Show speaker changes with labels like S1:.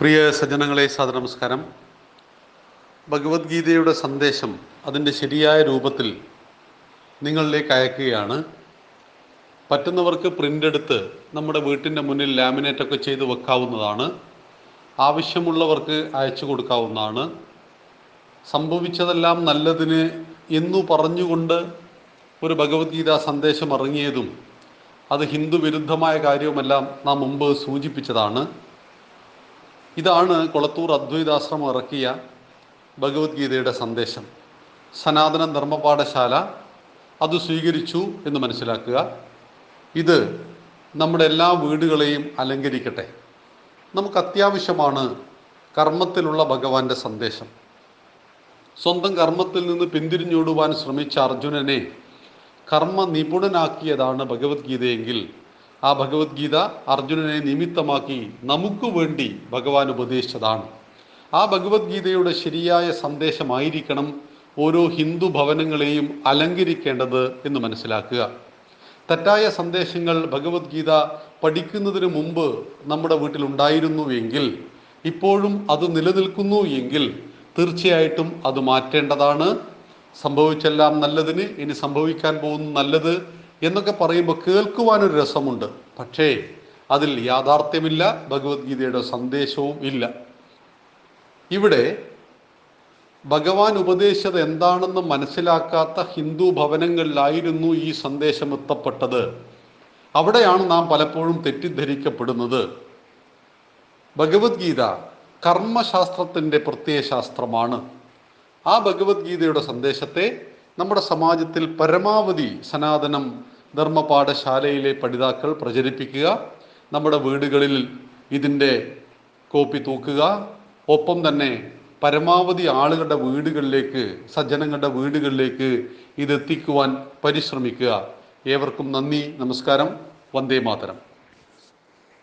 S1: പ്രിയ സജ്ജനങ്ങളെ നമസ്കാരം ഭഗവത്ഗീതയുടെ സന്ദേശം അതിന്റെ ശരിയായ രൂപത്തിൽ നിങ്ങളിലേക്ക് അയക്കുകയാണ്. പറ്റുന്നവർക്ക് പ്രിന്റ് എടുത്ത് നമ്മുടെ വീട്ടിന്റെ മുന്നിൽ ലാമിനേറ്റ് ഒക്കെ ചെയ്ത് വെക്കാവുന്നതാണ്. ആവശ്യമുള്ളവർക്ക് അയച്ചു കൊടുക്കാവുന്നതാണ്. സംഭവിച്ചതെല്ലാം നല്ലതിന് എന്നു പറഞ്ഞുകൊണ്ട് ഒരു ഭഗവത്ഗീത സന്ദേശം ഇറങ്ങിയതും അത് ഹിന്ദു വിരുദ്ധമായ കാര്യവുമെല്ലാം നാം മുമ്പ് സൂചിപ്പിച്ചതാണ്. ഇതാണ് കൊളത്തൂർ അദ്വൈതാശ്രമം ഇറക്കിയ ഭഗവത്ഗീതയുടെ സന്ദേശം. സനാതന ധർമ്മപാഠശാല അത് സ്വീകരിച്ചു എന്ന് മനസ്സിലാക്കുക. ഇത് നമ്മുടെ എല്ലാ വീടുകളെയും അലങ്കരിക്കട്ടെ. നമുക്ക് അത്യാവശ്യമാണ് കർമ്മത്തിലുള്ള ഭഗവാന്റെ സന്ദേശം. സ്വന്തം കർമ്മത്തിൽ നിന്ന് പിന്തിരിഞ്ഞോടുവാൻ ശ്രമിച്ച അർജുനനെ കർമ്മ നിപുണനാക്കിയതാണ് ഭഗവത്ഗീതയെങ്കിൽ ആ ഭഗവത്ഗീത അർജുനനെ നിമിത്തമാക്കി നമുക്ക് വേണ്ടി ഭഗവാൻ ഉപദേശിച്ചതാണ്. ആ ഭഗവത്ഗീതയുടെ ശരിയായ സന്ദേശമായിരിക്കണം ഓരോ ഹിന്ദു ഭവനങ്ങളെയും അലങ്കരിക്കേണ്ടത് എന്ന് മനസ്സിലാക്കുക. തെറ്റായ സന്ദേശങ്ങൾ ഭഗവത്ഗീത പഠിക്കുന്നതിന് മുമ്പ് നമ്മുടെ വീട്ടിലുണ്ടായിരുന്നു എങ്കിൽ ഇപ്പോഴും അത് നിലനിൽക്കുന്നു എങ്കിൽ തീർച്ചയായിട്ടും അത് മാറ്റേണ്ടതാണ്. സംഭവിച്ചെല്ലാം നല്ലതിന് ഇനി സംഭവിക്കാൻ പോകുന്ന നല്ലത് എന്നൊക്കെ പറയുമ്പോൾ കേൾക്കുവാനൊരു രസമുണ്ട്. പക്ഷേ അതിൽ യാഥാർത്ഥ്യമില്ല ഭഗവത്ഗീതയുടെ സന്ദേശവും ഇല്ല. ഇവിടെ ഭഗവാൻ ഉപദേശിച്ചത് എന്താണെന്ന് മനസ്സിലാക്കാത്ത ഹിന്ദു ഭവനങ്ങളിലായിരുന്നു ഈ സന്ദേശം എത്തപ്പെട്ടത്. അവിടെയാണ് നാം പലപ്പോഴും തെറ്റിദ്ധരിക്കപ്പെടുന്നത്. ഭഗവത്ഗീത കർമ്മശാസ്ത്രത്തിന്റെ പ്രത്യയശാസ്ത്രമാണ്. ആ ഭഗവത്ഗീതയുടെ സന്ദേശത്തെ നമ്മുടെ സമാജത്തിൽ പരമാവധി സനാതനം ധർമ്മപാഠശാലയിലെ പഠിതാക്കൾ പ്രചരിപ്പിക്കുക നമ്മുടെ വീടുകളിൽ ഇതിന്റെ കോപ്പി തൂക്കുക ഒപ്പം തന്നെ പരമാവധി ആളുകളുടെ വീടുകളിലേക്ക് സജ്ജനങ്ങളുടെ വീടുകളിലേക്ക് ഇതെത്തിക്കുവാൻ പരിശ്രമിക്കുക. ഏവർക്കും നന്ദി നമസ്കാരം വന്ദേ മാതരം.